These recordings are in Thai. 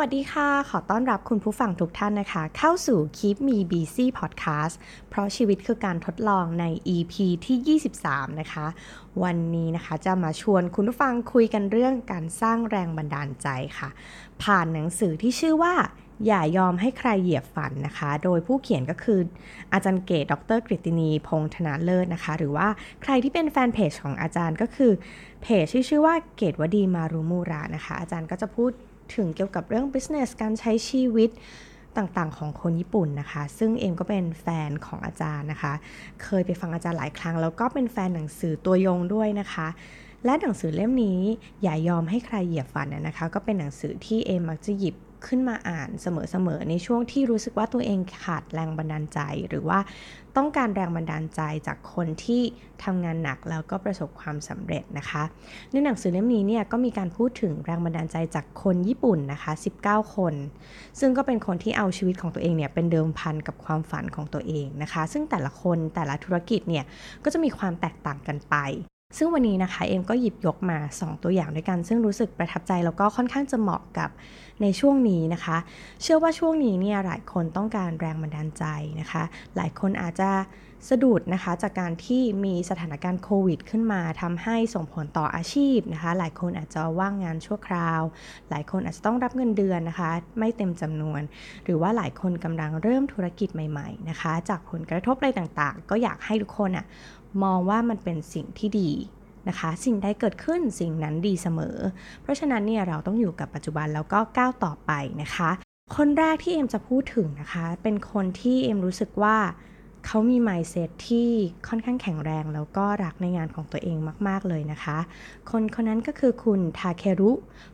วัสดีค่ะ ขอต้อนรับคุณผู้ฟังทุกท่านนะคะ เข้าสู่ Keep Me Busy Podcast เพราะชีวิตคือการทดลองใน EP ที่ 23 นะคะ วันนี้นะคะจะมาชวนคุณผู้ฟังคุยกันเรื่องการสร้างแรงบันดาลใจค่ะ ผ่านหนังสือที่ชื่อว่าอย่ายอมให้ใครเหยียบฝันนะคะ โดยผู้เขียนก็คืออาจารย์เกตดรกฤตินีพงษ์ธนาเลิศนะคะ หรือว่าใครที่เป็นแฟนเพจของอาจารย์ก็คือเพจที่ชื่อว่าเกตวดีมารุมูระนะคะ อาจารย์ก็จะพูด ถึงเกี่ยวกับเรื่อง business การใช้ชีวิตต่างๆ ของคนญี่ปุ่นนะคะ ซึ่งเอ็มก็เป็นแฟนของอาจารย์นะคะ เคยไปฟังอาจารย์หลายครั้ง แล้วก็เป็นแฟนหนังสือตัวยงด้วยนะคะ และหนังสือเล่มนี้อย่ายอมให้ใครเหยียบฝันนะคะ ก็เป็นหนังสือที่เอ็มมักจะหยิบ ขึ้นมาอ่านเสมอๆในช่วงที่รู้สึกว่าตัวเองขาดแรงบันดาลใจ หรือว่าต้องการแรงบันดาลใจจากคนที่ทำงานหนักแล้วก็ประสบความสำเร็จนะคะ ในหนังสือเล่มนี้เนี่ยก็มีการพูดถึงแรงบันดาลใจจากคนญี่ปุ่นนะคะ 19 คน ซึ่งก็เป็นคนที่เอาชีวิตของตัวเองเนี่ยเป็นเดิมพันกับความฝันของตัวเองนะคะ ซึ่งแต่ละคนแต่ละธุรกิจเนี่ยก็จะมีความแตกต่างกันไป ซึ่งวันนี้นะคะเอ็มก็หยิบยกมา 2 ตัวอย่างด้วยกัน ซึ่งรู้สึกประทับใจแล้วก็ค่อนข้างจะเหมาะกับในช่วงนี้นะคะ เชื่อว่าช่วงนี้เนี่ยหลายคนต้องการแรงบันดาลใจนะคะ หลายคนอาจจะสะดุดนะคะจากการที่มีสถานการณ์โควิดขึ้นมาทำให้ส่งผลต่ออาชีพนะคะ หลายคนอาจจะว่างงานชั่วคราว หลายคนอาจจะต้องรับเงินเดือนนะคะ ไม่เต็มจำนวน หรือว่าหลายคนกำลังเริ่มธุรกิจใหม่ ๆนะคะ จากผลกระทบอะไรต่างๆ ก็อยากให้ทุกคนอะ มองว่ามันเป็นสิ่งที่ดีนะคะ สิ่งใดเกิดขึ้นสิ่งนั้นดีเสมอ เพราะฉะนั้นเนี่ยเราต้องอยู่กับปัจจุบันแล้วก็ก้าวต่อไปนะคะ คนแรกที่เอ็มจะพูดถึงนะคะ เป็นคนที่เอ็มรู้สึกว่าเขามี mindset ที่ค่อนข้างแข็งแรงแล้วก็รักในงานของตัวเองมาก ๆ เลยนะคะ คนคนนั้นก็คือคุณทาเครุ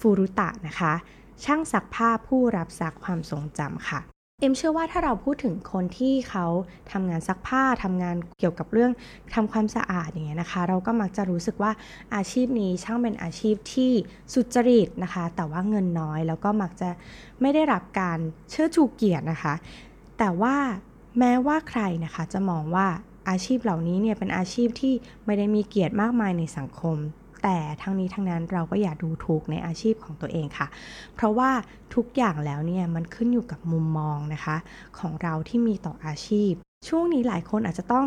ฟูรุตะนะคะ ช่างซักผ้าผู้รับซักความทรงจำค่ะ เอ็มเชื่อว่าถ้าเราพูดถึงคนที่เขาทำงานซักผ้าทำงานเกี่ยวกับเรื่องทำความสะอาดอย่างเงี้ยนะคะ เราก็มักจะรู้สึกว่าอาชีพนี้ช่างเป็นอาชีพที่สุจริตนะคะ แต่ว่าเงินน้อยแล้วก็มักจะไม่ได้รับการเชิดชูเกียรตินะคะ แต่ว่าแม้ว่าใครนะคะจะมองว่าอาชีพเหล่านี้เนี่ยเป็นอาชีพที่ไม่ได้มีเกียรติมากมายในสังคม แต่ทั้งนี้ทั้งนั้นเราก็อย่าดูถูกในอาชีพของตัวเองค่ะ เพราะว่าทุกอย่างแล้วเนี่ยมันขึ้นอยู่กับมุมมองนะคะ ของเราที่มีต่ออาชีพ ช่วงนี้หลายคนอาจจะต้อง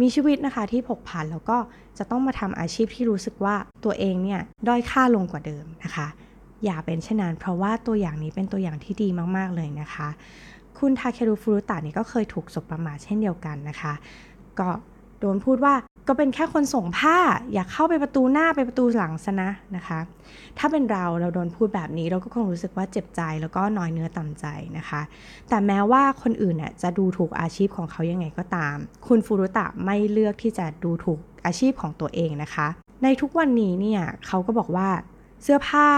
มีชีวิตนะคะที่ผกผันแล้วก็จะต้องมาทำอาชีพที่รู้สึกว่าตัวเองเนี่ยด้อยค่าลงกว่าเดิมนะคะ อย่าเป็นเช่นนั้นเพราะว่าตัวอย่างนี้เป็นตัวอย่างที่ดีมากๆเลยนะคะ คุณทาเครุฟุรุตะนี่ก็เคยถูกสบประมาทเช่นเดียวกันนะคะ ก็โดนพูดว่า ก็เป็นแค่คนส่งผ้า อยากเข้าไปประตูหน้าไปประตูหลังซะนะนะคะ ถ้าเป็นเราเราโดนพูดแบบนี้เราก็คงรู้สึกว่าเจ็บใจแล้วก็น้อยเนื้อต่ำใจนะคะ แต่แม้ว่าคนอื่นน่ยจะดูถูกอาชีพของเขายังไงก็ตาม คุณฟูรุตะไม่เลือกที่จะดูถูกอาชีพของตัวเองนะคะ ในทุกวันนี้เนี่ยเขาก็บอกว่า เสื้อผ้า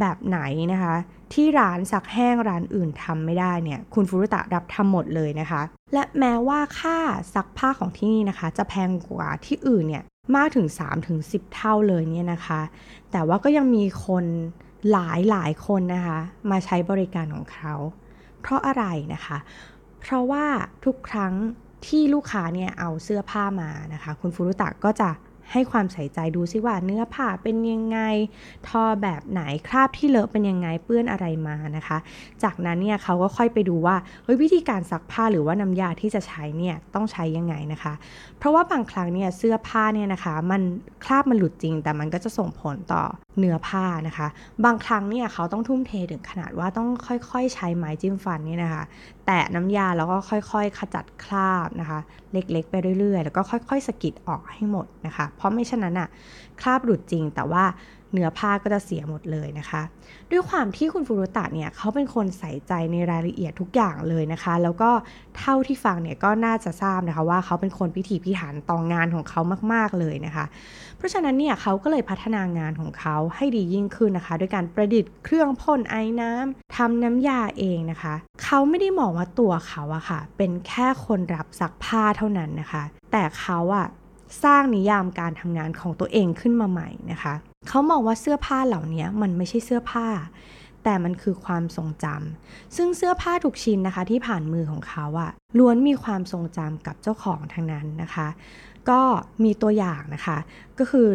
แบบไหนนะคะ ที่ร้านซักแห้งร้านอื่นทำไม่ได้เนี่ยคุณฟูรุตะรับทำหมดเลยนะคะ และแม้ว่าค่าซักผ้าของที่นี่นะคะ จะแพงกว่าที่อื่นเนี่ยมากถึง 3-10 เท่าเลยเนี่ยนะคะ แต่ว่าก็ยังมีคนหลายหลายคนนะคะ มาใช้บริการของเขา เพราะอะไรนะคะ เพราะว่าทุกครั้งที่ลูกค้าเนี่ยเอาเสื้อผ้ามานะคะ คุณฟูรุตะก็จะ ให้ความใส่ใจดูซิว่าเนื้อผ้าเป็นยังไง ทอแบบไหนคราบที่เลอะเป็นยังไงเปื้อนอะไรมานะคะ จากนั้นเนี่ยเขาก็ค่อยไปดูว่าเฮ้ยวิธีการซักผ้าหรือว่าน้ำยาที่จะใช้เนี่ยต้องใช้ยังไงนะคะ เพราะว่าบางครั้งเนี่ยเสื้อผ้าเนี่ยนะคะ มันคราบมันหลุดจริง แต่มันก็จะส่งผลต่อเนื้อผ้านะคะ บางครั้งเนี่ยเขาต้องทุ่มเทถึงขนาดว่าต้องค่อยๆ ใช้ไม้จิ้มฟันเนี่ยนะคะ แตะน้ำยาแล้วก็ค่อยๆ ขจัดคราบนะคะ เล็กๆ ไปเรื่อยๆ แล้วก็ค่อยๆสกิดออกให้หมดนะคะเพราะไม่เช่นนั้นอะคราบหลุดจริง แต่ว่าเนื้อผ้าก็จะเสียหมดเลยนะคะ ด้วยความที่คุณฟูรุตะเนี่ยเขาเป็นคนใส่ใจในรายละเอียดทุกอย่างเลยนะคะ แล้วก็เท่าที่ฟังเนี่ยก็น่าจะทราบนะคะว่าเขาเป็นคนพิถีพิถันต่องงานของเขามากๆเลยนะคะ เพราะฉะนั้นเนี่ยเขาก็เลยพัฒนางานของเขาให้ดียิ่งขึ้นนะคะ ด้วยการประดิษฐ์เครื่องพ่นไอ้น้ำทำน้ำยาเองนะคะ เขาไม่ได้มองว่าตัวเขาอะค่ะ เป็นแค่คนรับซักผ้าเท่านั้นนะคะ แต่เขาอะ สร้างนิยามการทำงานของตัวเองขึ้นมาใหม่นะคะ เขามองว่าเสื้อผ้าเหล่านี้มันไม่ใช่เสื้อผ้า แต่มันคือความทรงจำซึ่งเสื้อผ้าทุกชิ้นนะคะที่ผ่านมือของเขาอะล้วนมีความทรงจำกับเจ้าของทางนั้นนะคะ ก็มีตัวอย่างนะคะ ก็คือ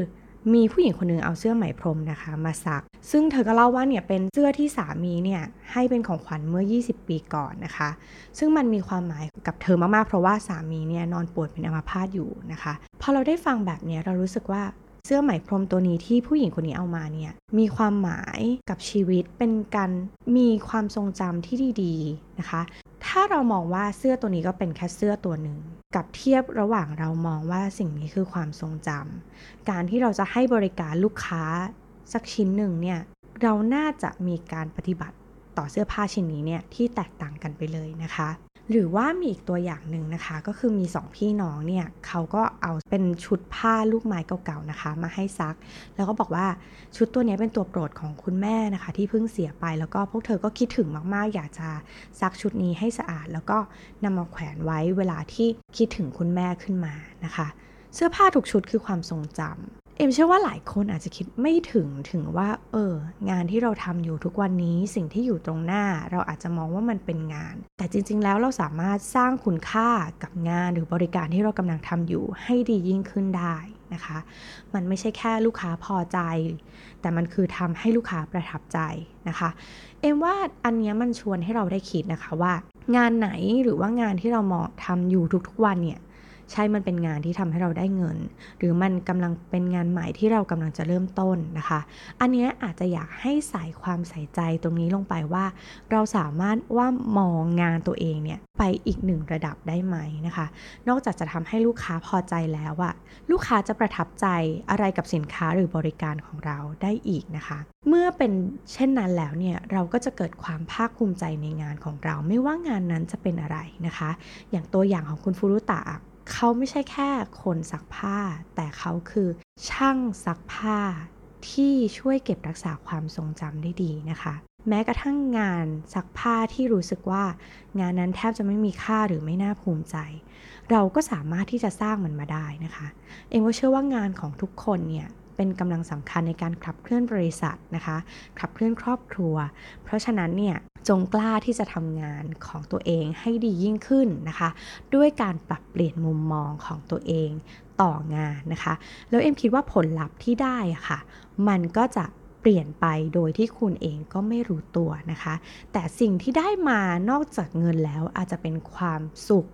มีผู้หญิงคนหนึ่งเอาเสื้อไหมพรมนะคะ มาซัก ซึ่งเธอก็เล่าว่าเนี่ยเป็นเสื้อที่สามีเนี่ยให้เป็นของขวัญเมื่อ 20 ปีก่อนนะคะ ซึ่งมันมีความหมายกับเธอมากๆ เพราะว่าสามีเนี่ยนอนป่วยเป็นอัมพาตอยู่นะคะ พอเราได้ฟังแบบนี้เรารู้สึกว่า เสื้อไหมพรมตัวนี้ที่ผู้หญิงคนนี้เอามาเนี่ยมีความหมายกับชีวิตเป็นการมีความทรงจำที่ดีๆนะคะ ถ้าเรามองว่าเสื้อตัวนี้ก็เป็นแค่เสื้อตัวหนึ่งกับเทียบระหว่างเรามองว่าสิ่งนี้คือความทรงจำการที่เราจะให้บริการลูกค้าสักชิ้นหนึ่งเนี่ยเราน่าจะมีการปฏิบัติต่อเสื้อผ้าชิ้นนี้เนี่ยที่แตกต่างกันไปเลยนะคะ หรือว่ามีอีกตัวอย่างหนึ่งนะคะ ก็คือมีสองพี่น้องเนี่ยเขาก็เอาเป็นชุดผ้าลูกไม้เก่าๆนะคะ มาให้ซัก แล้วก็บอกว่าชุดตัวนี้เป็นตัวโปรดของคุณแม่นะคะ ที่เพิ่งเสียไปแล้วก็พวกเธอก็คิดถึงมากๆ อยากจะซักชุดนี้ให้สะอาด แล้วก็นำมาแขวนไว้เวลาที่คิดถึงคุณแม่ขึ้นมานะคะ เสื้อผ้าทุกชุดคือความทรงจำ เอ็มเชื่อว่าหลายคนอาจจะคิดไม่ถึงถึงว่า เออ งานที่เราทำอยู่ทุกวันนี้สิ่งที่อยู่ตรงหน้า เราอาจจะมองว่ามันเป็นงาน แต่จริง ๆ แล้วเราสามารถสร้างคุณค่ากับงานหรือบริการที่เรากำลังทำอยู่ให้ดียิ่งขึ้นได้นะคะ มันไม่ใช่แค่ลูกค้าพอใจ แต่มันคือทำให้ลูกค้าประทับใจนะคะ เอ็มว่าอันนี้มันชวนให้เราได้คิดนะคะว่า งานไหนหรือว่างานที่เราเหมองทำอยู่ทุกๆวันเนี่ย ใช่มันเป็นงานที่ทำให้เราได้เงิน หรือมันกำลังเป็นงานใหม่ที่เรากำลังจะเริ่มต้นนะคะ อันนี้อาจจะอยากให้ใส่ความใส่ใจตรงนี้ลงไปว่า เราสามารถว่ามองงานตัวเองเนี่ยไปอีกหนึ่งระดับได้ไหมนะคะ นอกจากจะทำให้ลูกค้าพอใจแล้วอะลูกค้าจะประทับใจอะไรกับสินค้าหรือบริการของเราได้อีกนะคะ เมื่อเป็นเช่นนั้นแล้วเนี่ยเราก็จะเกิดความภาคภูมิใจในงานของเรา ไม่ว่างานนั้นจะเป็นอะไรนะคะ อย่างตัวอย่างของคุณฟูรุตะ เขาไม่ใช่แค่คนซักผ้า แต่เขาคือช่างซักผ้าที่ช่วยเก็บรักษาความทรงจำได้ดีนะคะ แม้กระทั่งงานซักผ้าที่รู้สึกว่า งานนั้นแทบจะไม่มีค่าหรือไม่น่าภูมิใจ เราก็สามารถที่จะสร้างมันมาได้นะคะ เองว่าเชื่อว่างานของทุกคนเนี่ย เป็นกำลังสำคัญในการขับเคลื่อนบริษัทนะคะขับเคลื่อนครอบครัว เพราะฉะนั้นเนี่ยจงกล้าที่จะทำงานของตัวเองให้ดียิ่งขึ้นนะคะ ด้วยการปรับเปลี่ยนมุมมองของตัวเองต่องานนะคะ แล้วเอ็มคิดว่าผลลัพธ์ที่ได้อะค่ะ มันก็จะเปลี่ยนไปโดยที่คุณเองก็ไม่รู้ตัวนะคะ แต่สิ่งที่ได้มานอกจากเงินแล้วอาจจะเป็นความสุข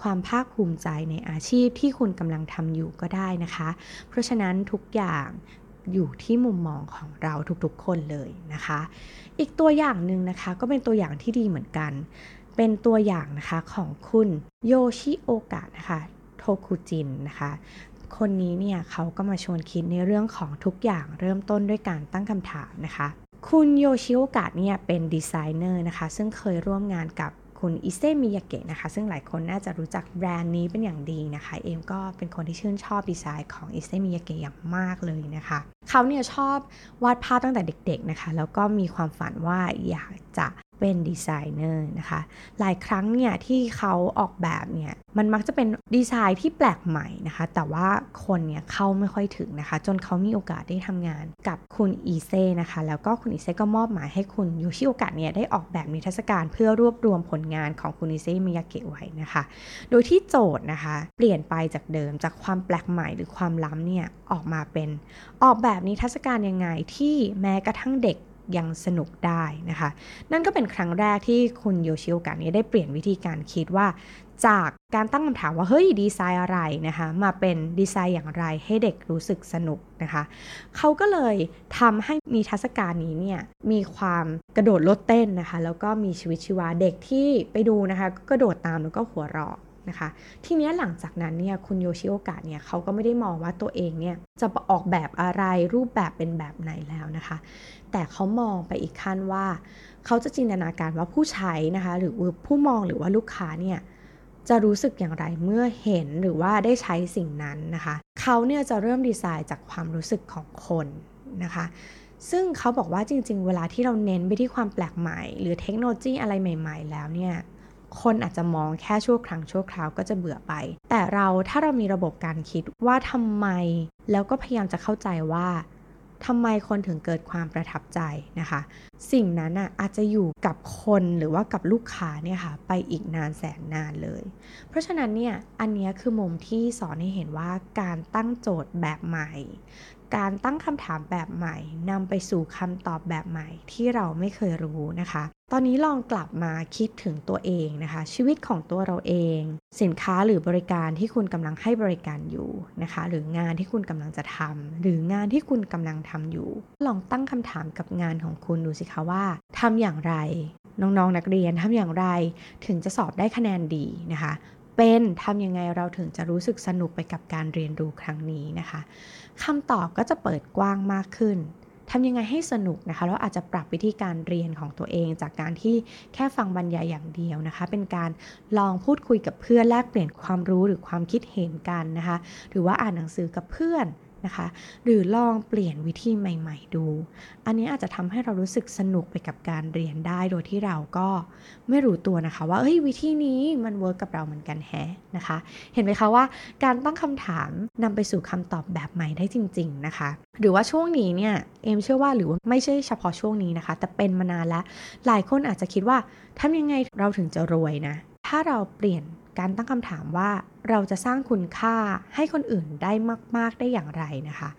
ความภาคภูมิใจในอาชีพที่คุณกำลังทำอยู่ก็ได้นะคะ เพราะฉะนั้นทุกอย่างอยู่ที่มุมมองของเราทุกๆคนเลยนะคะ อีกตัวอย่างหนึ่งนะคะก็เป็นตัวอย่างที่ดีเหมือนกัน เป็นตัวอย่างนะคะของคุณโยชิโอกะนะคะโทคุจินนะคะคนนี้เนี่ยเขาก็มาชวนคิดในเรื่องของทุกอย่างเริ่มต้นด้วยการตั้งคำถามนะคะ คุณโยชิโอกะเนี่ยเป็นดีไซเนอร์นะคะ ซึ่งเคยร่วมงานกับ คุณอิเซมิยาเกะนะคะ ซึ่งหลายคนน่าจะรู้จักแบรนด์นี้เป็นอย่างดีนะคะ เอมก็เป็นคนที่ชื่นชอบดีไซน์ของอิเซมิยาเกะอย่างมากเลยนะคะ เขาเนี่ยชอบวาดภาพตั้งแต่เด็กๆนะคะ แล้วก็มีความฝันว่าอยากจะ เป็นดีไซเนอร์นะคะ หลายครั้งเนี่ยที่เขาออกแบบเนี่ยมันมักจะเป็นดีไซน์ที่แปลกใหม่นะคะ แต่ว่าคนเนี่ยเข้าไม่ค่อยถึงนะคะ จนเขามีโอกาสได้ทำงานกับคุณอีเซ่นะคะ แล้วก็คุณอีเซ่ก็มอบหมายให้คุณยูชิโอกะเนี่ยได้ออกแบบนิทรรศการเพื่อรวบรวมผลงานของคุณอีเซ่มิยาเกะไว้นะคะ โดยที่โจทย์นะคะ เปลี่ยนไปจากเดิมจากความแปลกใหม่หรือความล้ำเนี่ยออกมาเป็น ออกแบบนิทรรศการยังไงที่แม้กระทั่งเด็ก ยังสนุกได้นะคะ นั่นก็เป็นครั้งแรกที่คุณโยชิโอกะนี้ได้เปลี่ยนวิธีการคิดว่า จากการตั้งคำถามว่าเฮ้ยดีไซน์อะไรนะคะมาเป็นดีไซน์อย่างไรให้เด็กรู้สึกสนุกนะคะเขาก็เลยทำให้มีทัศการนี้เนี่ยมีความกระโดดโลดเต้นนะคะ แล้วก็มีชีวิตชีวาเด็กที่ไปดูนะคะก็กระโดดตามแล้วก็หัวเราะ นะคะ ทีนี้หลังจากนั้นเนี่ยคุณโยชิโอกะเนี่ยเขาก็ไม่ได้มองว่าตัวเองเนี่ยจะออกแบบอะไรรูปแบบเป็นแบบไหนแล้วนะคะ แต่เขามองไปอีกขั้นว่า เขาจะจินตนาการว่าผู้ใช้นะคะ หรือผู้มองหรือว่าลูกค้าเนี่ยจะรู้สึกอย่างไรเมื่อเห็นหรือว่าได้ใช้สิ่งนั้นนะคะ เขาเนี่ยจะเริ่มดีไซน์จากความรู้สึกของคนนะคะ ซึ่งเขาบอกว่าจริง ๆ เวลาที่เราเน้นไปที่ความแปลกใหม่ หรือเทคโนโลยีอะไรใหม่ ๆ แล้วเนี่ย คนอาจจะมองแค่ชั่วครั้งชั่วคราวก็จะเบื่อไป แต่เราถ้าเรามีระบบการคิดว่าทำไม แล้วก็พยายามจะเข้าใจว่าทำไมคนถึงเกิดความประทับใจนะคะ สิ่งนั้นอะอาจจะอยู่กับคนหรือว่ากับลูกค้าเนี่ยค่ะไปอีกนานแสนนานเลย เพราะฉะนั้นเนี่ยอันนี้คือมุมที่สอนให้เห็นว่าการตั้งโจทย์แบบใหม่ การตั้งคำถามแบบใหม่นำไปสู่คำตอบแบบใหม่ที่เราไม่เคยรู้นะคะ ตอนนี้ลองกลับมาคิดถึงตัวเองนะคะ ชีวิตของตัวเราเอง สินค้าหรือบริการที่คุณกำลังให้บริการอยู่นะคะ หรืองานที่คุณกำลังจะทำหรืองานที่คุณกำลังทำอยู่ ลองตั้งคำถามกับงานของคุณดูสิคะว่าทำอย่างไร น้องๆนักเรียนทำอย่างไร ถึงจะสอบได้คะแนนดีนะคะเป็นทำยังไงเราถึงจะรู้สึกสนุกไปกับการเรียนรู้ครั้งนี้นะคะคำตอบก็จะเปิดกว้างมากขึ้น ทำยังไงให้สนุกนะคะแล้วอาจจะปรับวิธีการเรียนของตัวเอง จากการที่แค่ฟังบรรยายอย่างเดียวนะคะ เป็นการลองพูดคุยกับเพื่อนแลกเปลี่ยนความรู้หรือความคิดเห็นกันนะคะ หรือว่าอ่านหนังสือกับเพื่อน นะคะ หรือลองเปลี่ยนวิธีใหม่ๆดู อันนี้อาจจะทำให้เรารู้สึกสนุกไปกับการเรียนได้โดยที่เราก็ไม่รู้ตัวนะคะ ว่าเอ้ยวิธีนี้มันเวิร์กกับเราเหมือนกันแฮะนะคะ เห็นไหมคะว่าการตั้งคำถามนำไปสู่คำตอบแบบใหม่ได้จริง ๆนะคะ หรือว่าช่วงนี้เนี่ยเอมเชื่อว่าหรือว่าไม่ใช่เฉพาะช่วงนี้นะคะ แต่เป็นมานานแล้วหลายคนอาจจะคิดว่าทำยังไงเราถึงจะรวยนะ ถ้าเราเปลี่ยน การตั้งคำถามว่าเราจะสร้างคุณค่าให้คนอื่นได้มาก ๆ ได้อย่างไรนะคะ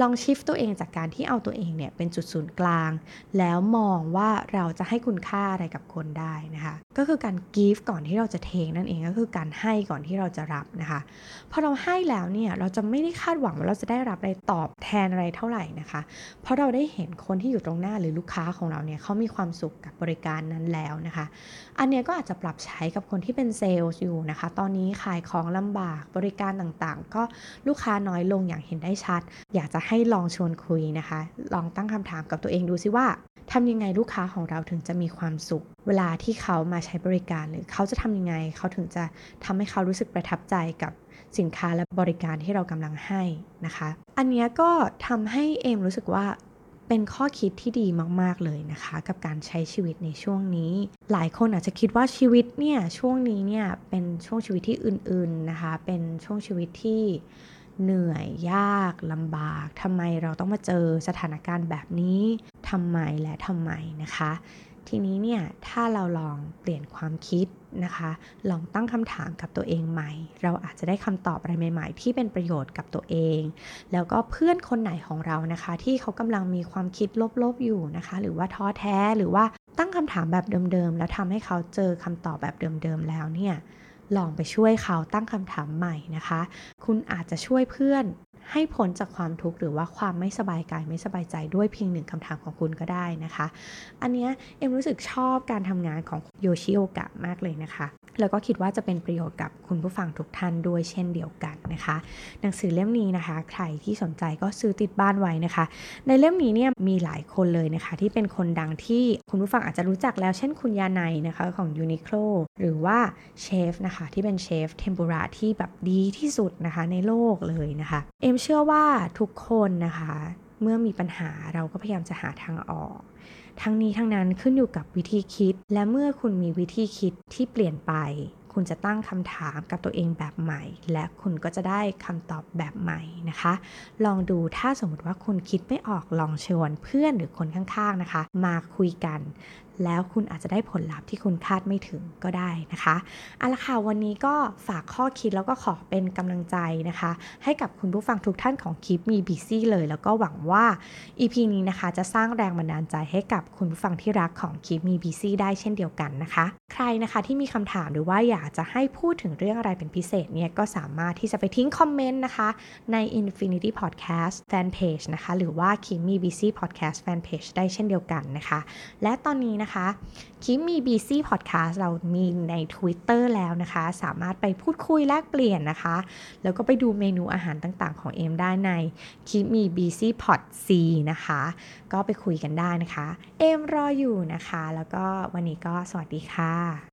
ลองชิฟตัวเองจากการที่เอาตัวเองเนี่ยเป็นจุดศูนย์กลาง แล้วมองว่าเราจะให้คุณค่าอะไรกับคนได้นะคะ ก็คือการ give ก่อนที่เราจะเทงนั่นเองก็คือการให้ก่อนที่เราจะรับนะคะ พอเราให้แล้วเนี่ยเราจะไม่ได้คาดหวังว่าเราจะได้รับอะไรตอบแทนอะไรเท่าไหร่นะคะ เพราะเราได้เห็นคนที่อยู่ตรงหน้าหรือลูกค้าของเราเนี่ยเขามีความสุขกับบริการนั้นแล้วนะคะ อันนี้ก็อาจจะปรับใช้กับคนที่เป็นเซลล์อยู่นะคะ ตอนนี้ขายของลำบากบริการต่างๆ ก็ลูกค้าน้อยลงอย่างเห็นได้ชัด อยากจะให้ลองชวนคุยนะคะ ลองตั้งคำถามกับตัวเองดูซิว่าทำยังไงลูกค้าของเราถึงจะมีความสุข เวลาที่เขามาใช้บริการหรือเขาจะทำยังไง เขาถึงจะทำให้เขารู้สึกประทับใจกับสินค้าและบริการที่เรากำลังให้นะคะ อันนี้ก็ทำให้เอมรู้สึกว่าเป็นข้อคิดที่ดีมาก ๆ เลยนะคะ กับการใช้ชีวิตในช่วงนี้ หลายคนอาจจะคิดว่าชีวิตเนี่ยช่วงนี้เนี่ยเป็นช่วงชีวิตที่อื่น ๆ นะคะ เป็นช่วงชีวิตที่ เหนื่อยยากลำบากทำไมเราต้องมาเจอสถานการณ์แบบนี้ทำไมและทำไมนะคะ ทีนี้เนี่ยถ้าเราลองเปลี่ยนความคิดนะคะ ลองตั้งคำถามกับตัวเองใหม่ เราอาจจะได้คำตอบอะไรใหม่ ๆ ที่เป็นประโยชน์กับตัวเอง แล้วก็เพื่อนคนไหนของเรานะคะ ที่เขากำลังมีความคิดลบๆอยู่นะคะ หรือว่าท้อแท้หรือว่าตั้งคำถามแบบเดิมๆแล้วทำให้เขาเจอคำตอบแบบเดิมๆแล้วเนี่ย ลองไปช่วยเขาตั้งคำถามใหม่นะคะ คุณอาจจะช่วยเพื่อนให้พ้นจากความทุกข์หรือว่าความไม่สบายกายไม่สบายใจด้วยเพียงหนึ่งคำถามของคุณก็ได้นะคะ อันนี้เอ็มรู้สึกชอบการทำงานของโยชิโอกะมากเลยนะคะ แล้วก็คิดว่าจะเป็นประโยชน์กับคุณผู้ฟังทุกท่านด้วยเช่นเดียวกันนะคะ หนังสือเล่มนี้นะคะ ใครที่สนใจก็ซื้อติดบ้านไว้นะคะ ในเล่มนี้เนี่ยมีหลายคนเลยนะคะ ที่เป็นคนดังที่คุณผู้ฟังอาจจะรู้จักแล้วเช่นคุณยาไนนะคะของ Uniqlo หรือว่าเชฟนะคะที่เป็นเชฟเทมปุระที่แบบดีที่สุดนะคะในโลกเลยนะคะ เอ็มเชื่อว่าทุกคนนะคะ เมื่อมีปัญหาเราก็พยายามจะหาทางออก ทั้งนี้ทั้งนั้นขึ้นอยู่กับวิธีคิด และเมื่อคุณมีวิธีคิดที่เปลี่ยนไป คุณจะตั้งคำถามกับตัวเองแบบใหม่ และคุณก็จะได้คำตอบแบบใหม่นะคะ ลองดูถ้าสมมติว่าคุณคิดไม่ออกลองชวนเพื่อนหรือคนข้างๆนะคะ มาคุยกัน แล้วคุณอาจจะได้ผลลัพธ์ที่คุณคาดไม่ถึงก็ได้นะคะเอาละค่ะวันนี้ก็ฝากข้อคิดแล้วก็ขอเป็นกำลังใจนะคะ ให้กับคุณผู้ฟังทุกท่านของคลิปมีบีซี่เลย แล้วก็หวังว่า EP นี้นะคะ จะสร้างแรงบันดาลใจให้กับคุณผู้ฟังที่รักของคลิปมีบีซี่ได้เช่นเดียวกันนะคะ ใครนะคะที่มีคำถามหรือว่าอยากจะให้พูดถึงเรื่องอะไรเป็นพิเศษเนี่ยก็สามารถที่จะไปทิ้งคอมเมนต์นะคะใน Infinity Podcast Fan Page นะคะ หรือว่าคิมมี BC Podcast Fan Page ได้เช่นเดียวกันนะคะ และตอนนี้นะคะนะคะคิมมี BC Podcast เรามีใน Twitter แล้วนะคะ สามารถไปพูดคุยแลกเปลี่ยนนะคะ แล้วก็ไปดูเมนูอาหารต่างๆ ของเอมได้ในคิมมี BC Pod C นะคะ ก็ไปคุยกันได้นะคะ เอมรออยู่นะคะ แล้วก็วันนี้ก็สวัสดีค่ะ